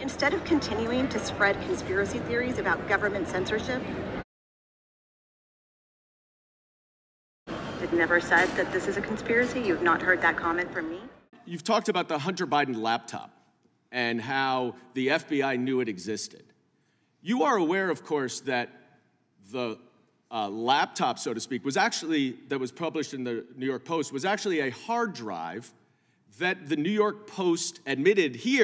Instead of continuing to spread conspiracy theories about government censorship, I've never said that this is a conspiracy. You've not heard that comment from me. You've talked about the Hunter Biden laptop and how the FBI knew it existed. You are aware, of course, that the uh, laptop, so to speak, was actually, that was published in the New York Post, was actually a hard drive that the New York Post admitted here.